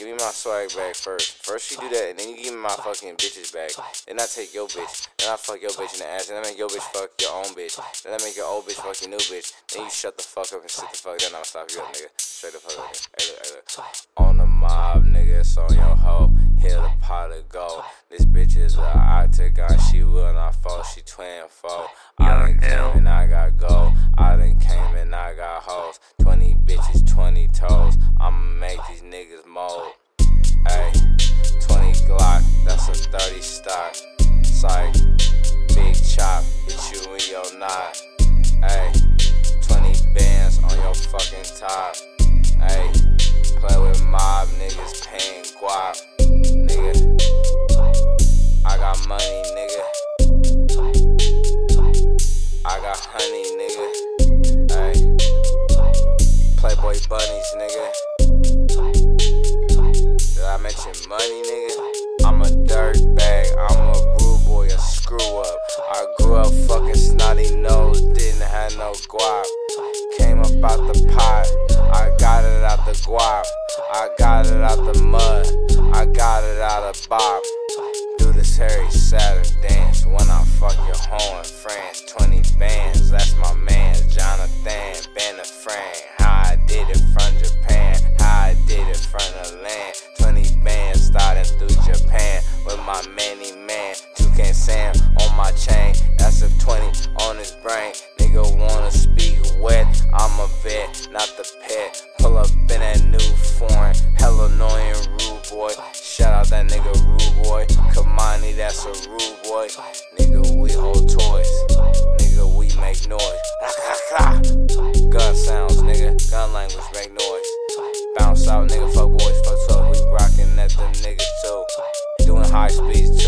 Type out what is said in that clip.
give me my swag back first. First you do that, and then you give me my fucking bitches back. Then I take your bitch. Then I fuck your bitch in the ass. And I make your bitch fuck your own bitch. Then I make your old bitch fuck your new bitch. Then you shut the fuck up and sit the fuck down. I'ma stop you up, nigga. Straight the fuck up. Hey, look, hey, look. On the mob, nigga, it's on your hoe. Here the pot of gold. This bitch is a octagon. She will not fall. She twin fold. I done and I your knot. Ayy, 20 bands on your fucking top. Ayy, play with mob niggas paying guap. Nigga, I got money, nigga. I got honey, nigga. Ayy, Playboy bunnies, nigga. Did I mention money, nigga? I'm a dirt screw up. I grew up fucking snotty nose, didn't have no guap. Came up out the pot, I got it out the guap. I got it out the mud, I got it out of bop. Do this Harry that's a rude boy. Nigga, we hold toys. Nigga, we make noise. Gun sounds, nigga. Gun language make noise. Bounce out, nigga. Fuck boys, fuck up. We rockin' at them niggas too. Doing high speeds